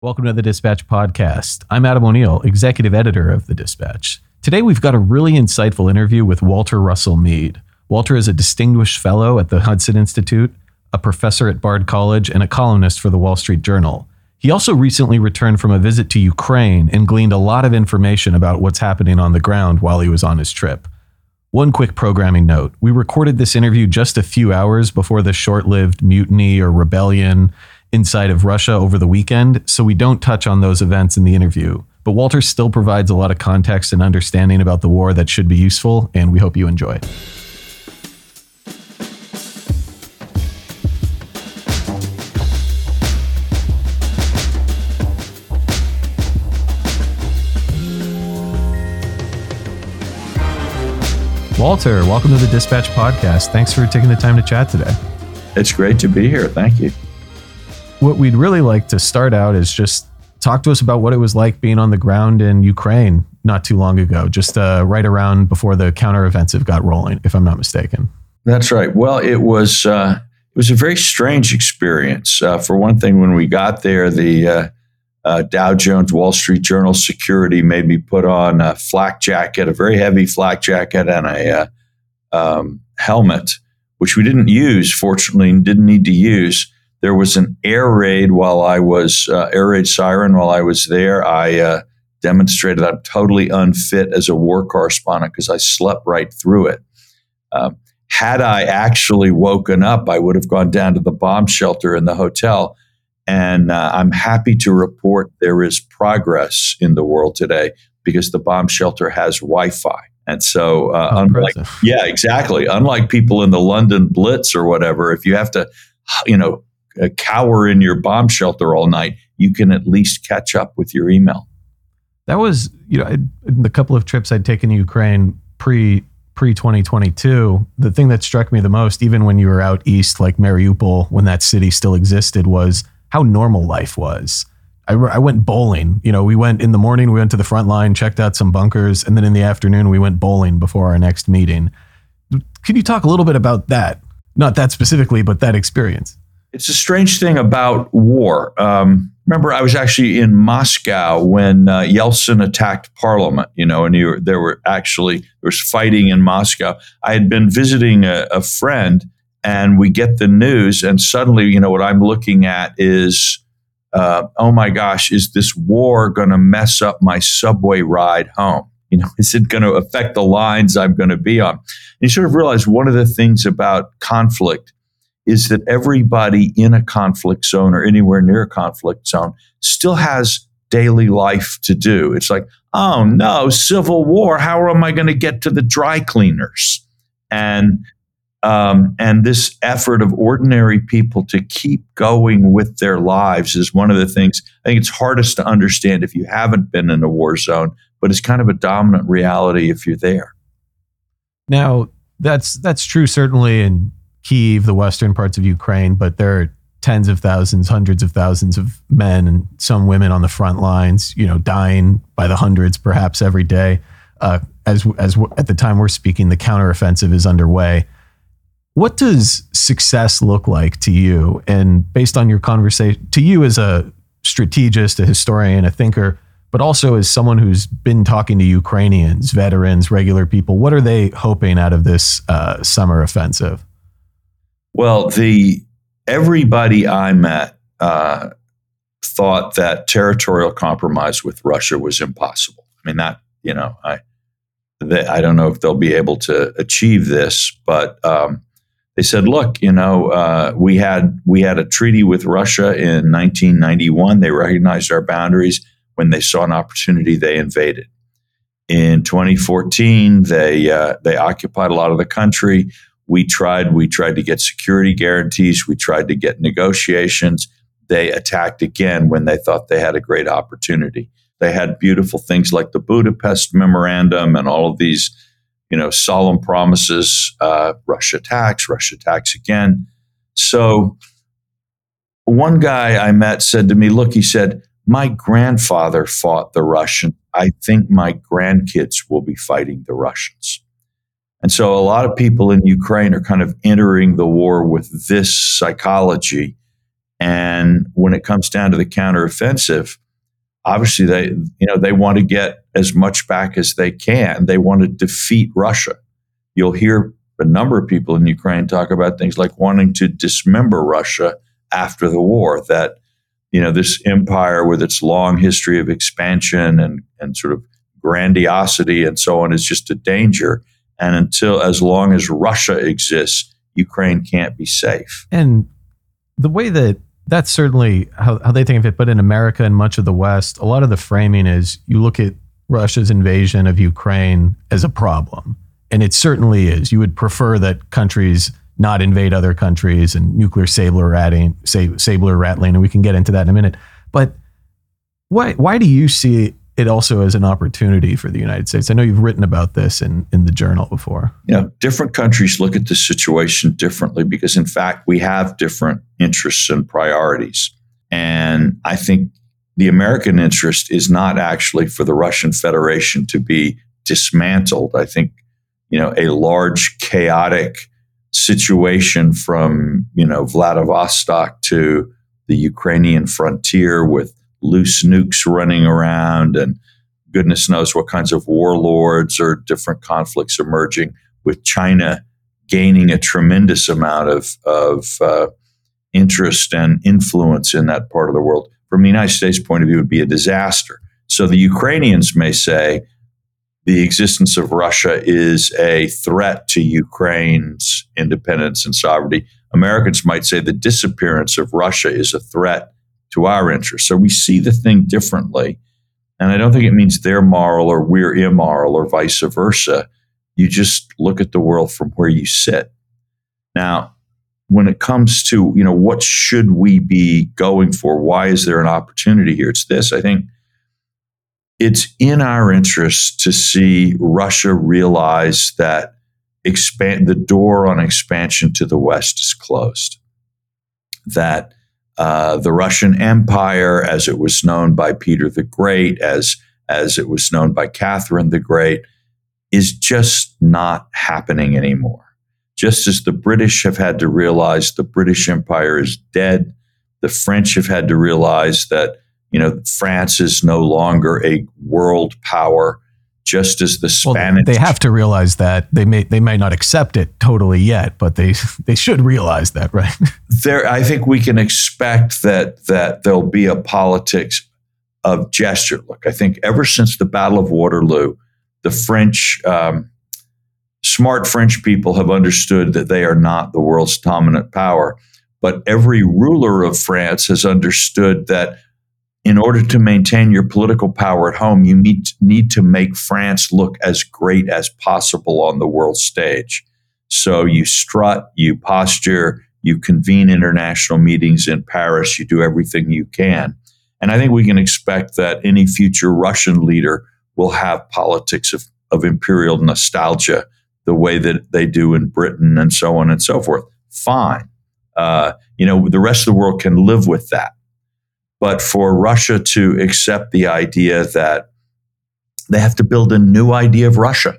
Welcome to the Dispatch Podcast. I'm Adam O'Neal, executive editor of the Dispatch. Today we've got a really insightful interview with Walter Russell Mead. Walter is a distinguished fellow at the Hudson Institute, a professor at Bard College, and a columnist for the Wall Street Journal. He also recently returned from a visit to Ukraine and gleaned a lot of information about what's happening on the ground while he was on his trip. One quick programming note we recorded this interview just a few hours before the short lived mutiny or rebellion inside of Russia over the weekend, so we don't touch on those events in the interview. But Walter still provides a lot of context and understanding about the war that should be useful, and we hope you enjoy. Walter, welcome to the Dispatch Podcast. Thanks for taking the time to chat today. It's great to be here. Thank you what we'd really like to start out is just talk to us about what it was like being on the ground in Ukraine not too long ago, just uh, right around before the counteroffensive got rolling, if I'm not mistaken. That's right. Well, it was uh, it was a very strange experience. Uh, for one thing, when we got there, the uh, uh, Dow Jones Wall Street Journal security made me put on a flak jacket, a very heavy flak jacket, and a uh, um, helmet, which we didn't use. Fortunately, didn't need to use there was an air raid while I was uh, air raid siren while I was there. I uh, demonstrated I'm totally unfit as a war correspondent because I slept right through it. Uh, had I actually woken up, I would have gone down to the bomb shelter in the hotel. And uh, I'm happy to report there is progress in the world today because the bomb shelter has Wi-Fi. And so, uh, unlike, yeah, exactly. Unlike people in the London Blitz or whatever, if you have to, you know, cower in your bomb shelter all night, you can at least catch up with your email. That was, you know, the couple of trips I'd taken to Ukraine pre pre 2022, the thing that struck me the most, even when you were out east, like Mariupol, when that city still existed, was how normal life was. I, I went bowling. You know, we went in the morning, we went to the front line, checked out some bunkers, and then in the afternoon, we went bowling before our next meeting. Can you talk a little bit about that? Not that specifically, but that experience. It's a strange thing about war. Um, remember, I was actually in Moscow when uh, Yeltsin attacked Parliament. You know, and you, there were actually there was fighting in Moscow. I had been visiting a, a friend, and we get the news, and suddenly, you know, what I'm looking at is, uh, oh my gosh, is this war going to mess up my subway ride home? You know, is it going to affect the lines I'm going to be on? And you sort of realize one of the things about conflict is that everybody in a conflict zone or anywhere near a conflict zone still has daily life to do. It's like, oh no, civil war. How am I going to get to the dry cleaners? And um, and this effort of ordinary people to keep going with their lives is one of the things I think it's hardest to understand if you haven't been in a war zone, but it's kind of a dominant reality if you're there. Now, that's that's true certainly in Kiev, the western parts of Ukraine, but there are tens of thousands, hundreds of thousands of men and some women on the front lines, you know, dying by the hundreds, perhaps every day. Uh, as as at the time we're speaking, the counteroffensive is underway. What does success look like to you? And based on your conversation, to you as a strategist, a historian, a thinker, but also as someone who's been talking to Ukrainians, veterans, regular people, what are they hoping out of this uh, summer offensive? Well, the everybody I met uh, thought that territorial compromise with Russia was impossible. I mean, that you know, I they, I don't know if they'll be able to achieve this, but um, they said, look, you know, uh, we had we had a treaty with Russia in 1991. They recognized our boundaries. When they saw an opportunity, they invaded. In 2014, they uh, they occupied a lot of the country we tried we tried to get security guarantees. We tried to get negotiations. They attacked again when they thought they had a great opportunity. They had beautiful things like the budapest memorandum and all of these you know solemn promises uh, russia attacks russia attacks again. So one guy i met said to me look he said my grandfather fought the russian i think my grandkids will be fighting the russians and so a lot of people in Ukraine are kind of entering the war with this psychology. And when it comes down to the counteroffensive, obviously they you know they want to get as much back as they can. They want to defeat Russia. You'll hear a number of people in Ukraine talk about things like wanting to dismember Russia after the war. That you know this empire with its long history of expansion and and sort of grandiosity and so on is just a danger. And until as long as Russia exists, Ukraine can't be safe. And the way that that's certainly how, how they think of it. But in America and much of the West, a lot of the framing is you look at Russia's invasion of Ukraine as a problem. And it certainly is. You would prefer that countries not invade other countries and nuclear saber rattling, saber rattling, and we can get into that in a minute. But why why do you see it also is an opportunity for the United States? I know you've written about this in, in the journal before. Yeah, different countries look at the situation differently because, in fact, we have different interests and priorities. And I think the American interest is not actually for the Russian Federation to be dismantled. I think, you know, a large chaotic situation from, you know, Vladivostok to the Ukrainian frontier with loose nukes running around and goodness knows what kinds of warlords or different conflicts emerging with China gaining a tremendous amount of, of uh, interest and influence in that part of the world. From the United States point of view, would be a disaster. So the Ukrainians may say the existence of Russia is a threat to Ukraine's independence and sovereignty. Americans might say the disappearance of Russia is a threat to our interests. So we see the thing differently. And I don't think it means they're moral or we're immoral or vice versa. You just look at the world from where you sit. Now, when it comes to, you know, what should we be going for? Why is there an opportunity here? It's this. I think it's in our interest to see Russia realize that expand the door on expansion to the West is closed. That uh, the Russian Empire, as it was known by Peter the Great, as as it was known by Catherine the Great, is just not happening anymore. Just as the British have had to realize the British Empire is dead, the French have had to realize that you know France is no longer a world power just as the Spanish. Well, they have to realize that they may they may not accept it totally yet, but they they should realize that, right? There, I think we can expect that that there'll be a politics of gesture. Look, I think ever since the Battle of Waterloo, the French. Um, smart French people have understood that they are not the world's dominant power. But every ruler of France has understood that in order to maintain your political power at home, you need, need to make France look as great as possible on the world stage. So you strut, you posture, you convene international meetings in Paris, you do everything you can. And I think we can expect that any future Russian leader will have politics of, of imperial nostalgia the way that they do in Britain and so on and so forth. Fine. Uh, you know, the rest of the world can live with that. But for Russia to accept the idea that they have to build a new idea of Russia,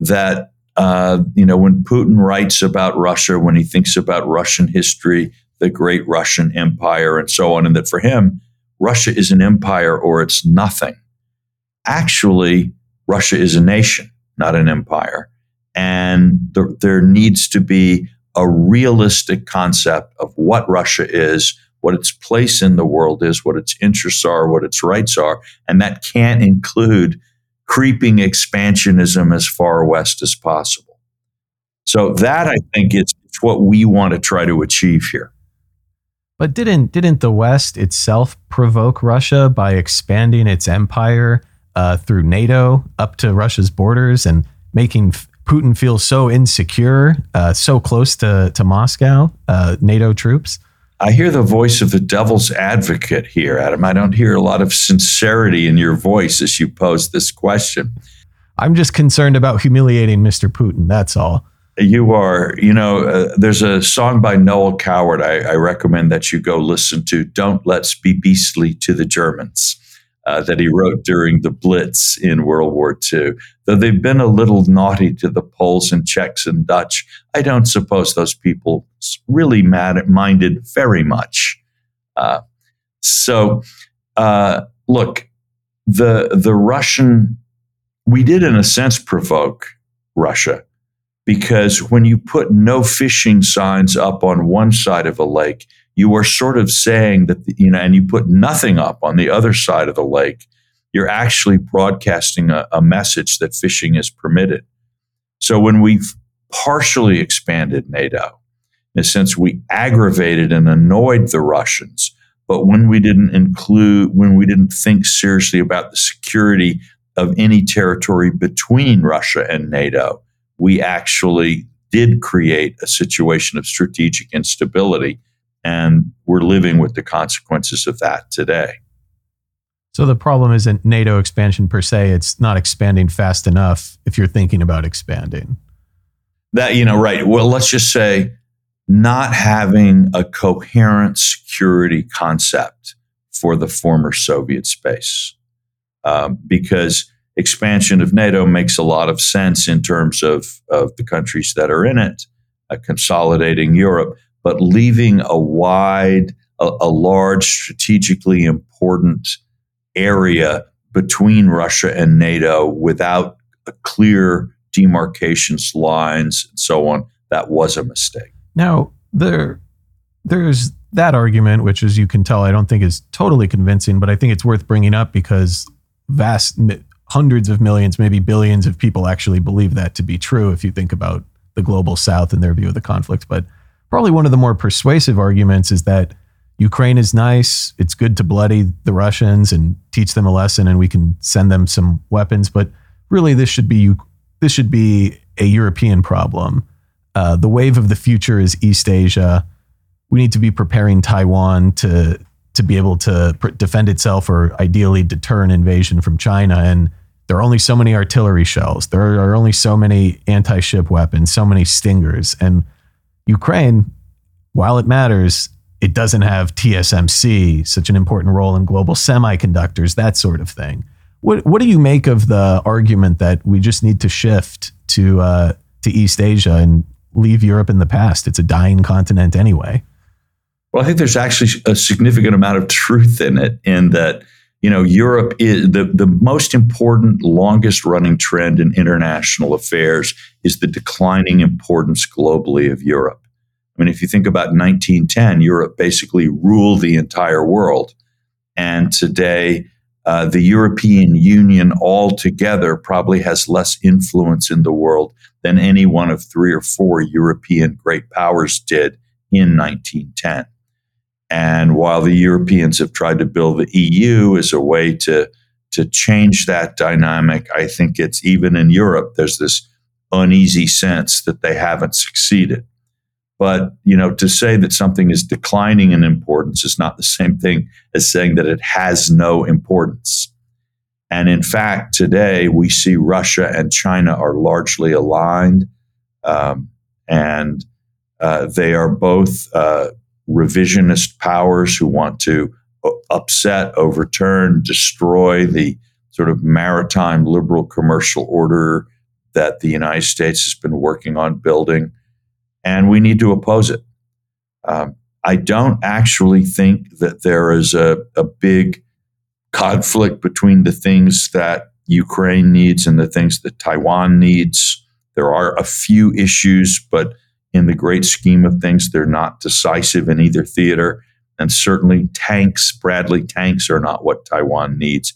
that, uh, you know, when Putin writes about Russia, when he thinks about Russian history, the great Russian Empire, and so on, and that for him, Russia is an empire or it's nothing. Actually, Russia is a nation, not an empire. And th- there needs to be a realistic concept of what Russia is, what its place in the world is, what its interests are, what its rights are. And that can't include creeping expansionism as far west as possible. So that I think is what we want to try to achieve here. But didn't didn't the West itself provoke Russia by expanding its empire uh, through NATO up to Russia's borders and making Putin feel so insecure, uh, so close to to Moscow, uh, NATO troops? I hear the voice of the devil's advocate here, Adam. I don't hear a lot of sincerity in your voice as you pose this question. I'm just concerned about humiliating Mr. Putin. That's all. You are, you know, uh, there's a song by Noel Coward I, I, recommend that you go listen to. Don't let's be beastly to the Germans. Uh, that he wrote during the Blitz in World War II. Though they've been a little naughty to the Poles and Czechs and Dutch, I don't suppose those people really mad, minded very much. Uh, so, uh, look, the the Russian, we did in a sense provoke Russia because when you put no fishing signs up on one side of a lake, you are sort of saying that, you know, and you put nothing up on the other side of the lake, you're actually broadcasting a, a message that fishing is permitted. So when we've partially expanded NATO, in a sense, we aggravated and annoyed the Russians. But when we didn't include, when we didn't think seriously about the security of any territory between Russia and NATO, we actually did create a situation of strategic instability and we're living with the consequences of that today. So the problem isn't NATO expansion per se, it's not expanding fast enough if you're thinking about expanding. That, you know, right. Well, let's just say not having a coherent security concept for the former Soviet space. Um, because expansion of NATO makes a lot of sense in terms of, of the countries that are in it, uh, consolidating Europe but leaving a wide, a, a large, strategically important area between Russia and NATO without clear demarcations lines and so on, that was a mistake. Now, there, there's that argument, which, as you can tell, I don't think is totally convincing, but I think it's worth bringing up because vast hundreds of millions, maybe billions of people actually believe that to be true if you think about the global south and their view of the conflict. But probably one of the more persuasive arguments is that Ukraine is nice. It's good to bloody the Russians and teach them a lesson, and we can send them some weapons. But really, this should be this should be a European problem. Uh, the wave of the future is East Asia. We need to be preparing Taiwan to to be able to pr- defend itself, or ideally deter an invasion from China. And there are only so many artillery shells. There are only so many anti-ship weapons, so many stingers, and Ukraine, while it matters, it doesn't have TSMC, such an important role in global semiconductors, that sort of thing. What what do you make of the argument that we just need to shift to uh, to East Asia and leave Europe in the past? It's a dying continent anyway. Well, I think there's actually a significant amount of truth in it, in that you know Europe is the the most important, longest running trend in international affairs is the declining importance globally of Europe. I mean, if you think about 1910, Europe basically ruled the entire world. And today, uh, the European Union altogether probably has less influence in the world than any one of three or four European great powers did in 1910. And while the Europeans have tried to build the EU as a way to, to change that dynamic, I think it's even in Europe, there's this uneasy sense that they haven't succeeded. But, you know, to say that something is declining in importance is not the same thing as saying that it has no importance. And in fact, today we see Russia and China are largely aligned. Um, and uh, they are both uh, revisionist powers who want to uh, upset, overturn, destroy the sort of maritime liberal commercial order that the United States has been working on building, and we need to oppose it. Um, I don't actually think that there is a, a big conflict between the things that Ukraine needs and the things that Taiwan needs. There are a few issues, but in the great scheme of things, they're not decisive in either theater. And certainly, tanks, Bradley tanks, are not what Taiwan needs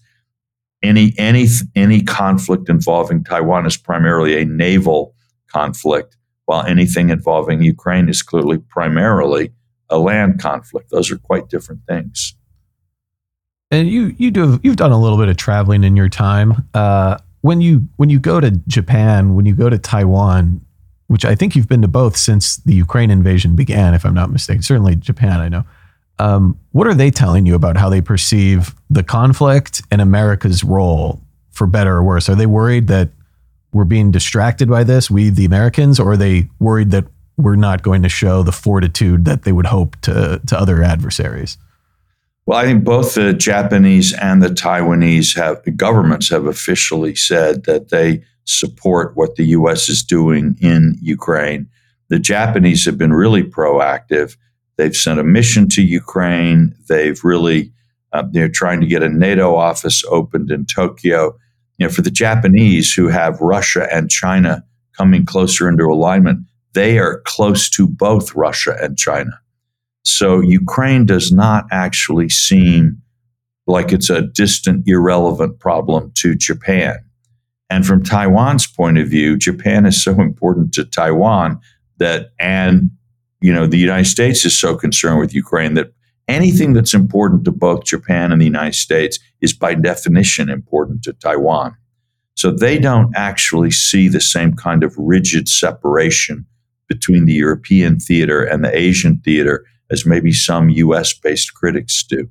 any any any conflict involving Taiwan is primarily a naval conflict, while anything involving Ukraine is clearly primarily a land conflict. Those are quite different things. And you you do you've done a little bit of traveling in your time. Uh, when you when you go to Japan, when you go to Taiwan, which I think you've been to both since the Ukraine invasion began, if I'm not mistaken. Certainly Japan, I know. Um, what are they telling you about how they perceive the conflict and America's role, for better or worse? Are they worried that we're being distracted by this, we the Americans, or are they worried that we're not going to show the fortitude that they would hope to to other adversaries? Well, I think both the Japanese and the Taiwanese have governments have officially said that they support what the U.S. is doing in Ukraine. The Japanese have been really proactive. They've sent a mission to Ukraine. They've really uh, they're trying to get a NATO office opened in Tokyo. You know, for the Japanese who have Russia and China coming closer into alignment, they are close to both Russia and China. So Ukraine does not actually seem like it's a distant, irrelevant problem to Japan. And from Taiwan's point of view, Japan is so important to Taiwan that, and you know, the United States is so concerned with Ukraine that anything that's important to both Japan and the United States is by definition important to Taiwan. So they don't actually see the same kind of rigid separation between the European theater and the Asian theater as maybe some US based critics do.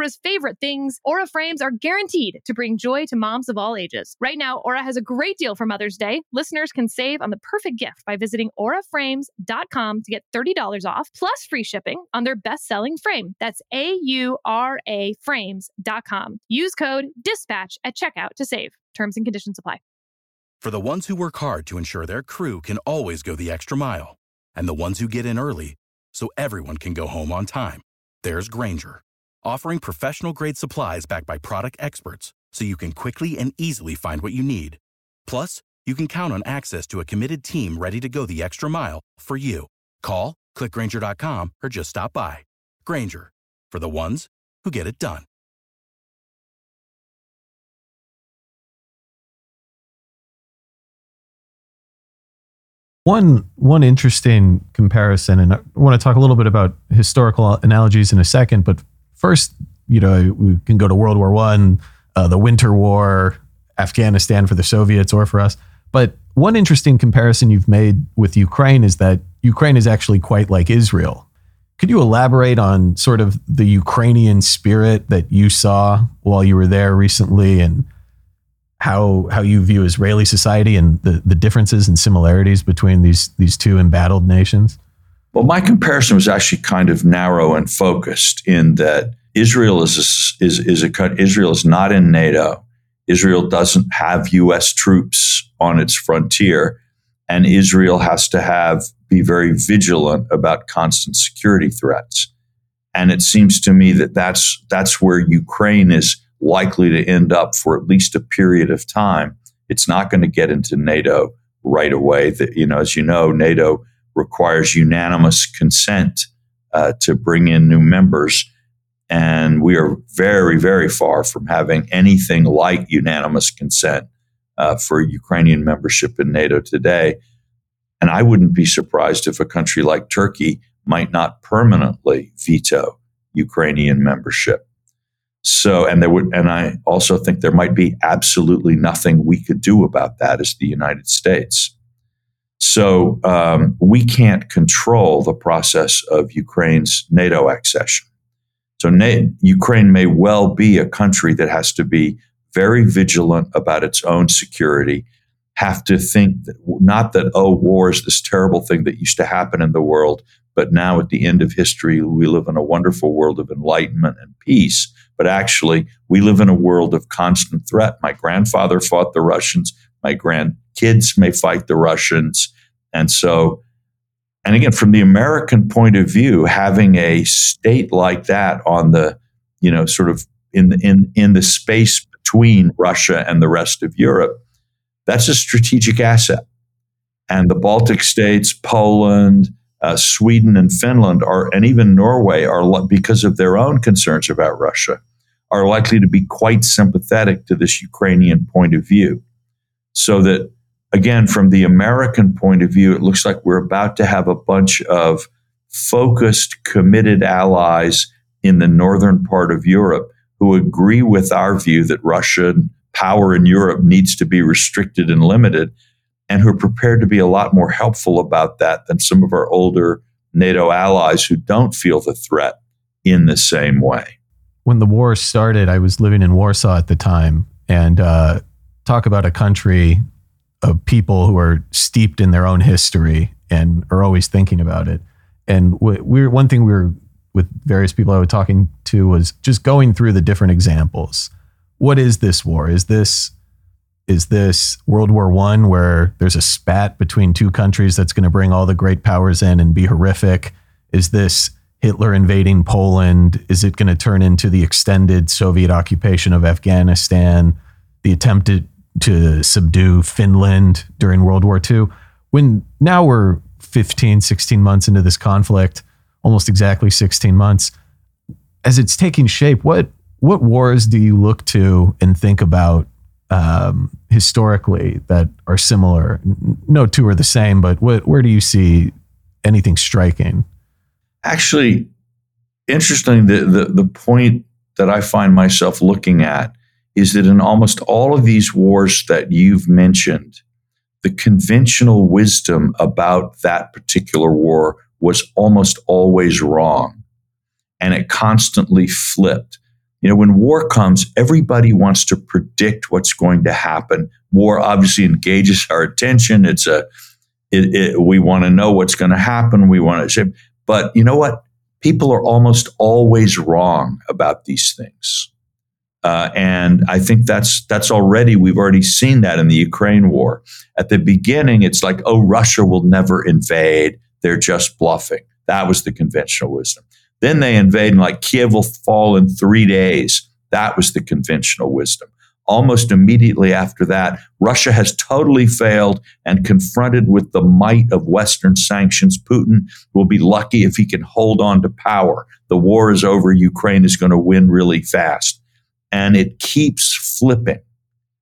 Oprah's favorite things, Aura frames are guaranteed to bring joy to moms of all ages. Right now, Aura has a great deal for Mother's Day. Listeners can save on the perfect gift by visiting auraframes.com to get $30 off plus free shipping on their best-selling frame. That's A U R A frames.com. Use code DISPATCH at checkout to save. Terms and conditions apply. For the ones who work hard to ensure their crew can always go the extra mile, and the ones who get in early so everyone can go home on time, there's Grainger offering professional grade supplies backed by product experts so you can quickly and easily find what you need. Plus, you can count on access to a committed team ready to go the extra mile for you. Call, clickgrainger.com, or just stop by. Grainger, for the ones who get it done. One one interesting comparison, and I want to talk a little bit about historical analogies in a second, but first, you know, we can go to World War One, uh, the Winter War, Afghanistan for the Soviets or for us. But one interesting comparison you've made with Ukraine is that Ukraine is actually quite like Israel. Could you elaborate on sort of the Ukrainian spirit that you saw while you were there recently and how how you view Israeli society and the, the differences and similarities between these these two embattled nations? Well, my comparison was actually kind of narrow and focused in that Israel is a, is is a Israel is not in NATO. Israel doesn't have U.S. troops on its frontier, and Israel has to have be very vigilant about constant security threats. And it seems to me that that's that's where Ukraine is likely to end up for at least a period of time. It's not going to get into NATO right away. That you know, as you know, NATO requires unanimous consent uh, to bring in new members. And we are very, very far from having anything like unanimous consent uh, for Ukrainian membership in NATO today. And I wouldn't be surprised if a country like Turkey might not permanently veto Ukrainian membership. So, and there would, and I also think there might be absolutely nothing we could do about that as the United States. So um, we can't control the process of Ukraine's NATO accession. So Na- Ukraine may well be a country that has to be very vigilant about its own security, have to think that, not that, oh, war is this terrible thing that used to happen in the world, but now at the end of history, we live in a wonderful world of enlightenment and peace. But actually, we live in a world of constant threat. My grandfather fought the Russians. My grandkids may fight the Russians. And so, and again, from the American point of view, having a state like that on the, you know, sort of in in, in the space between Russia and the rest of Europe, that's a strategic asset. And the Baltic states, Poland, uh, Sweden, and Finland are, and even Norway are, because of their own concerns about Russia, are likely to be quite sympathetic to this Ukrainian point of view. So that, again, from the American point of view, it looks like we're about to have a bunch of focused, committed allies in the northern part of Europe who agree with our view that Russian power in Europe needs to be restricted and limited, and who are prepared to be a lot more helpful about that than some of our older NATO allies who don't feel the threat in the same way. When the war started, I was living in Warsaw at the time, and uh, talk about a country of people who are steeped in their own history and are always thinking about it. And we, we one thing we were with various people I was talking to was just going through the different examples. What is this war? Is this is this World War One where there's a spat between two countries that's going to bring all the great powers in and be horrific? Is this Hitler invading Poland? Is it going to turn into the extended Soviet occupation of Afghanistan? The attempt to, subdue Finland during World War II? When now we're 15, 16 months into this conflict, almost exactly 16 months. As it's taking shape, what what wars do you look to and think about um, historically that are similar? No two are the same, but what, where do you see anything striking? Actually, interesting. The, the the point that I find myself looking at is that in almost all of these wars that you've mentioned, the conventional wisdom about that particular war was almost always wrong. And it constantly flipped. You know, when war comes, everybody wants to predict what's going to happen. War obviously engages our attention. It's a, it, it, we want to know what's going to happen. We want to, but you know what? People are almost always wrong about these things. Uh, and I think that's that's already we've already seen that in the Ukraine war. At the beginning, it's like, oh, Russia will never invade. They're just bluffing. That was the conventional wisdom. Then they invade and like Kiev will fall in three days. That was the conventional wisdom. Almost immediately after that, Russia has totally failed and confronted with the might of Western sanctions. Putin will be lucky if he can hold on to power. The war is over. Ukraine is going to win really fast. And it keeps flipping.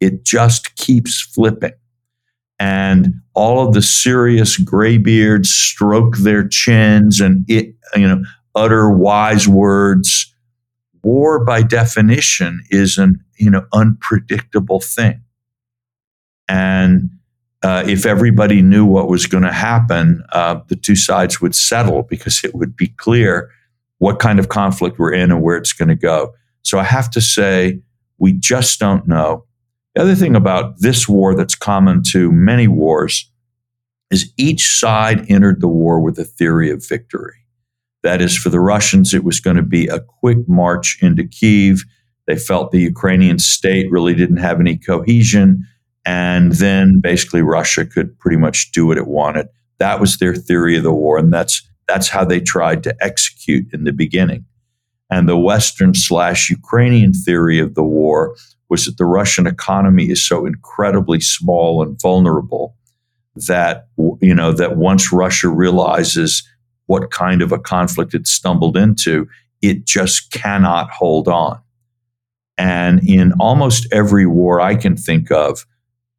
It just keeps flipping and all of the serious graybeards stroke their chins and it, you know utter wise words. War, by definition, is an you know unpredictable thing, and uh, if everybody knew what was going to happen, uh, the two sides would settle because it would be clear what kind of conflict we're in and where it's going to go. So I have to say, we just don't know. The other thing about this war that's common to many wars is each side entered the war with a theory of victory. That is, for the Russians, it was going to be a quick march into Kiev. They felt the Ukrainian state really didn't have any cohesion. And then basically Russia could pretty much do what it wanted. That was their theory of the war. And that's, that's how they tried to execute in the beginning. And the Western slash Ukrainian theory of the war was that the Russian economy is so incredibly small and vulnerable that you know that once Russia realizes what kind of a conflict it stumbled into, it just cannot hold on. And in almost every war I can think of,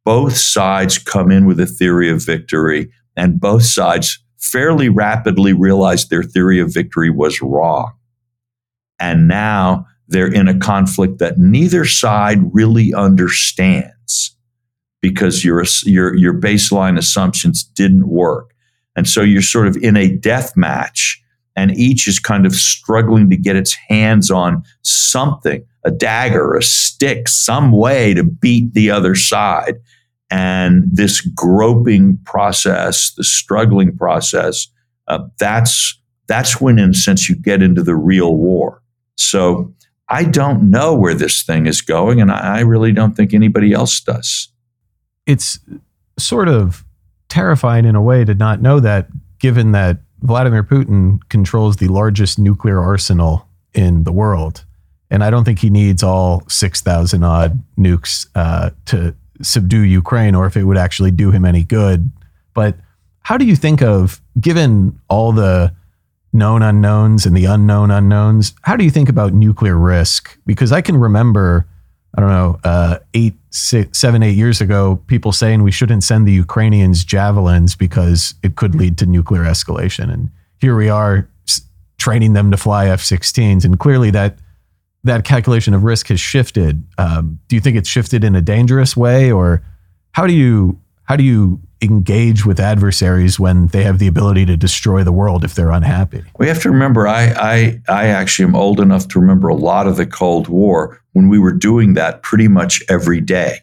both sides come in with a theory of victory, and both sides fairly rapidly realize their theory of victory was wrong. And now they're in a conflict that neither side really understands because your, your, your baseline assumptions didn't work. And so you're sort of in a death match, and each is kind of struggling to get its hands on something a dagger, a stick, some way to beat the other side. And this groping process, the struggling process, uh, that's, that's when, in a sense, you get into the real war. So I don't know where this thing is going, and I, really don't think anybody else does. It's sort of terrifying in a way to not know that, given that Vladimir Putin controls the largest nuclear arsenal in the world. and I don't think he needs all six thousand odd nukes uh, to subdue Ukraine, or if it would actually do him any good. But how do you think of, given all the known unknowns and the unknown unknowns, how do you think about nuclear risk? Because I can remember, I don't know, uh, eight, six, seven, eight years ago, people saying we shouldn't send the Ukrainians javelins because it could lead to nuclear escalation. And here we are training them to fly F-16s, and clearly that that calculation of risk has shifted. Um, do you think it's shifted in a dangerous way, or how do you how do you engage with adversaries when they have the ability to destroy the world if they're unhappy? We have to remember, I, I, I actually am old enough to remember a lot of the Cold War when we were doing that pretty much every day.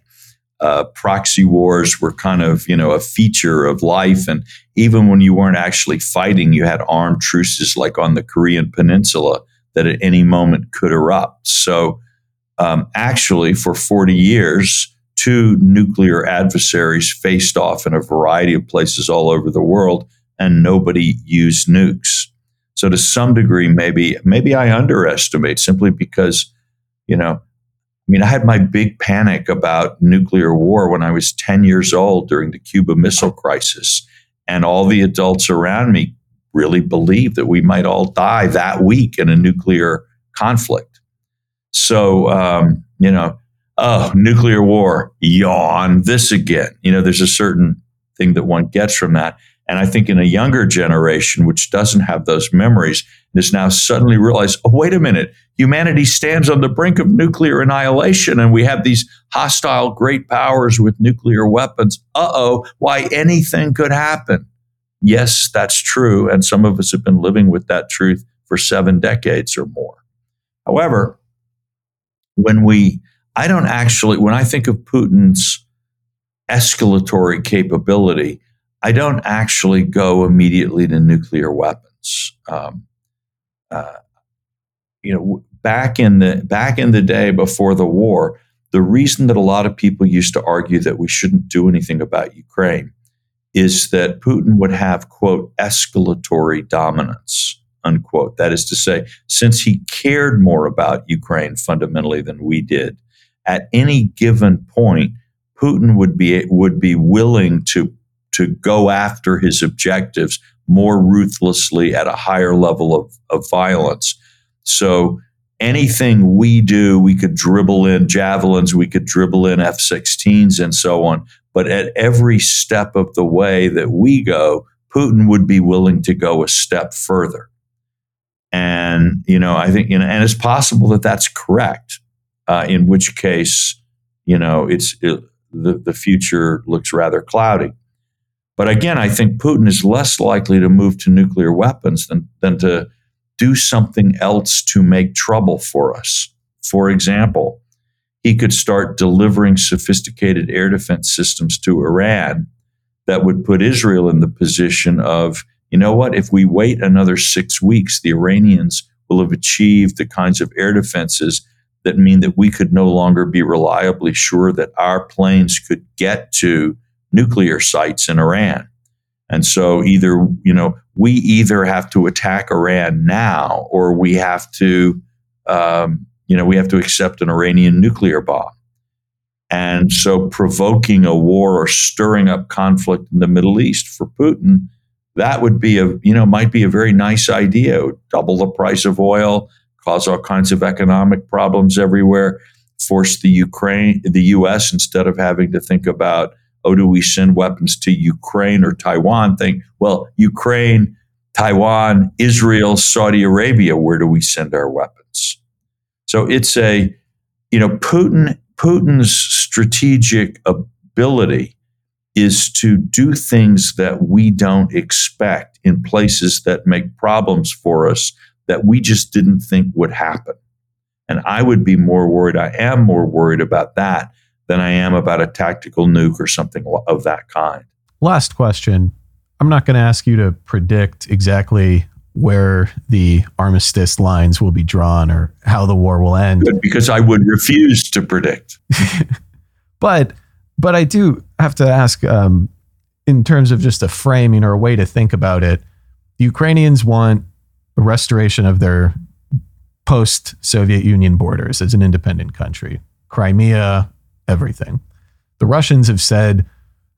Uh, proxy wars were kind of, you know, a feature of life. And even when you weren't actually fighting, you had armed truces like on the Korean Peninsula that at any moment could erupt. So, um, actually, for 40 years, two nuclear adversaries faced off in a variety of places all over the world, and nobody used nukes. So to some degree, maybe maybe I underestimate simply because, you know, I mean, I had my big panic about nuclear war when I was 10 years old during the Cuba Missile Crisis. And all the adults around me really believed that we might all die that week in a nuclear conflict. So, um, you know, oh, nuclear war, yawn, this again. You know, there's a certain thing that one gets from that. And I think in a younger generation, which doesn't have those memories, is now suddenly realized, oh, wait a minute, humanity stands on the brink of nuclear annihilation, and we have these hostile great powers with nuclear weapons. Uh oh, why anything could happen. Yes, that's true. And some of us have been living with that truth for seven decades or more. However, when we I don't actually, when I think of Putin's escalatory capability, I don't actually go immediately to nuclear weapons. Um, uh, you know, back in the back in the day before the war, the reason that a lot of people used to argue that we shouldn't do anything about Ukraine is that Putin would have quote escalatory dominance unquote. That is to say, since he cared more about Ukraine fundamentally than we did, at any given point, Putin would be would be willing to to go after his objectives more ruthlessly at a higher level of, of violence. So anything we do, we could dribble in javelins, we could dribble in F-16s and so on. But at every step of the way that we go, Putin would be willing to go a step further. And, you know, I think, you know, and it's possible that that's correct uh, in which case, you know, it's it, the the future looks rather cloudy. But again, I think Putin is less likely to move to nuclear weapons than than to do something else to make trouble for us. For example, he could start delivering sophisticated air defense systems to Iran that would put Israel in the position of, you know what, if we wait another six weeks, the Iranians will have achieved the kinds of air defenses that mean that we could no longer be reliably sure that our planes could get to nuclear sites in Iran. And so either, you know, we either have to attack Iran now or we have to, um, you know, we have to accept an Iranian nuclear bomb. And so provoking a war or stirring up conflict in the Middle East for Putin, that would be a, you know, might be a very nice idea. Double the price of oil, cause all kinds of economic problems everywhere, force the Ukraine, the U.S. instead of having to think about, oh, do we send weapons to Ukraine or Taiwan? Think, well, Ukraine, Taiwan, Israel, Saudi Arabia, where do we send our weapons? So it's a, you know, Putin, Putin's strategic ability is to do things that we don't expect in places that make problems for us that we just didn't think would happen. And I would be more worried, I am more worried about that than I am about a tactical nuke or something of that kind. Last question. I'm not going to ask you to predict exactly where the armistice lines will be drawn or how the war will end. Good, because I would refuse to predict. but but I do have to ask um, in terms of just a framing or a way to think about it. The Ukrainians want restoration of their post Soviet Union borders as an independent country. Crimea, everything. The Russians have said,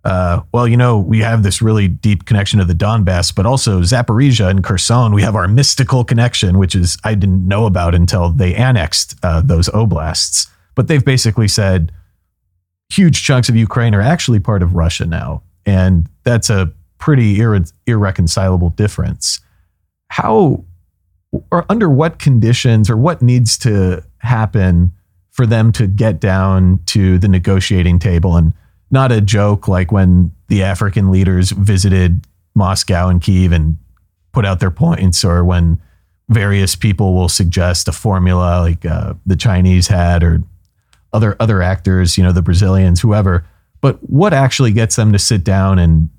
uh, well, you know, we have this really deep connection to the Donbass, but also Zaporizhia and Kherson, we have our mystical connection, which is I didn't know about until they annexed uh, those oblasts. But they've basically said huge chunks of Ukraine are actually part of Russia now. And that's a pretty irre- irreconcilable difference. How or under what conditions or what needs to happen for them to get down to the negotiating table and not a joke like when the African leaders visited Moscow and Kiev and put out their points, or when various people will suggest a formula like uh, the Chinese had, or other other actors, you know, the Brazilians, whoever. But what actually gets them to sit down and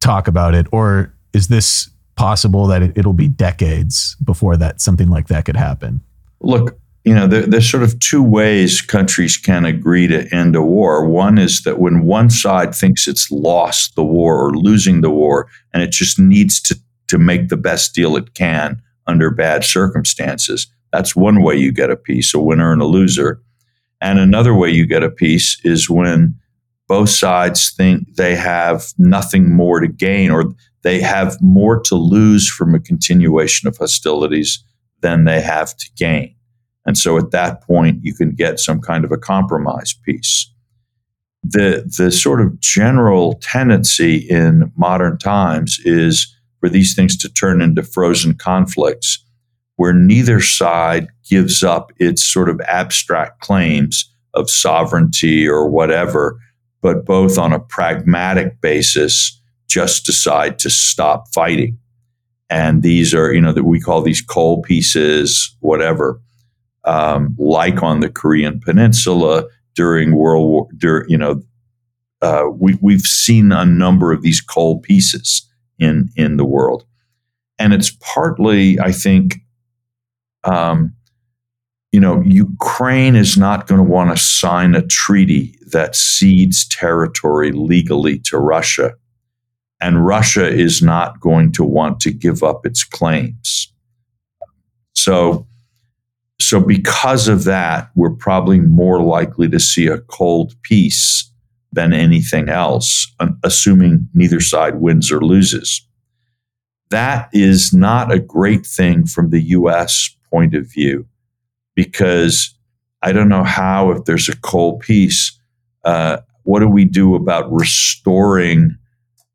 talk about it, or is this possible that it, will be decades before that something like that could happen? Look, you know, there, there's sort of two ways countries can agree to end a war. One is that when one side thinks it's lost the war or losing the war, and it just needs to, to make the best deal it can under bad circumstances, that's one way you get a peace, a winner and a loser. And another way you get a peace is when both sides think they have nothing more to gain or they have more to lose from a continuation of hostilities than they have to gain. And so at that point, you can get some kind of a compromise peace. The, the sort of general tendency in modern times is for these things to turn into frozen conflicts where neither side gives up its sort of abstract claims of sovereignty or whatever, but both on a pragmatic basis just decide to stop fighting. And these are, you know, that we call these cold peaces, whatever um, like on the Korean Peninsula during World War, during, you know, uh, we, we've seen a number of these cold peaces in in the world, and it's partly, I think, um, you know, Ukraine is not going to want to sign a treaty that cedes territory legally to Russia, and Russia is not going to want to give up its claims. So so, because of that, we're probably more likely to see a cold peace than anything else, assuming neither side wins or loses. That is not a great thing from the US point of view, because I don't know how, if there's a cold peace, uh, what do we do about restoring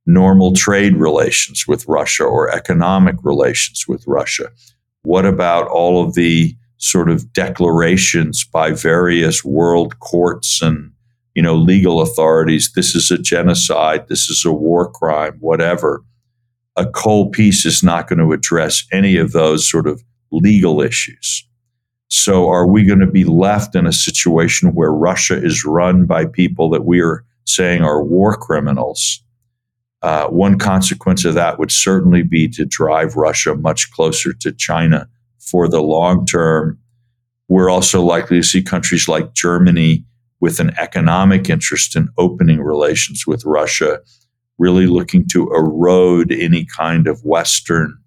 normal trade relations with Russia or economic relations with Russia? What about all of the sort of declarations by various world courts and you know legal authorities? This is a genocide. This is a war crime whatever. A cold peace is not going to address any of those sort of legal issues. So are we going to be left in a situation where russia is run by people that we are saying are war criminals uh, one consequence of that would certainly be to drive russia much closer to china for the long term. We're also likely to see countries like Germany with an economic interest in opening relations with Russia, really looking to erode any kind of Western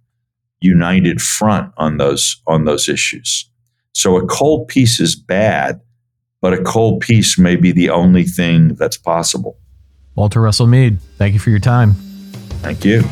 united front on those on those issues. So a cold peace is bad, but a cold peace may be the only thing that's possible. Walter Russell Mead, thank you for your time. Thank you.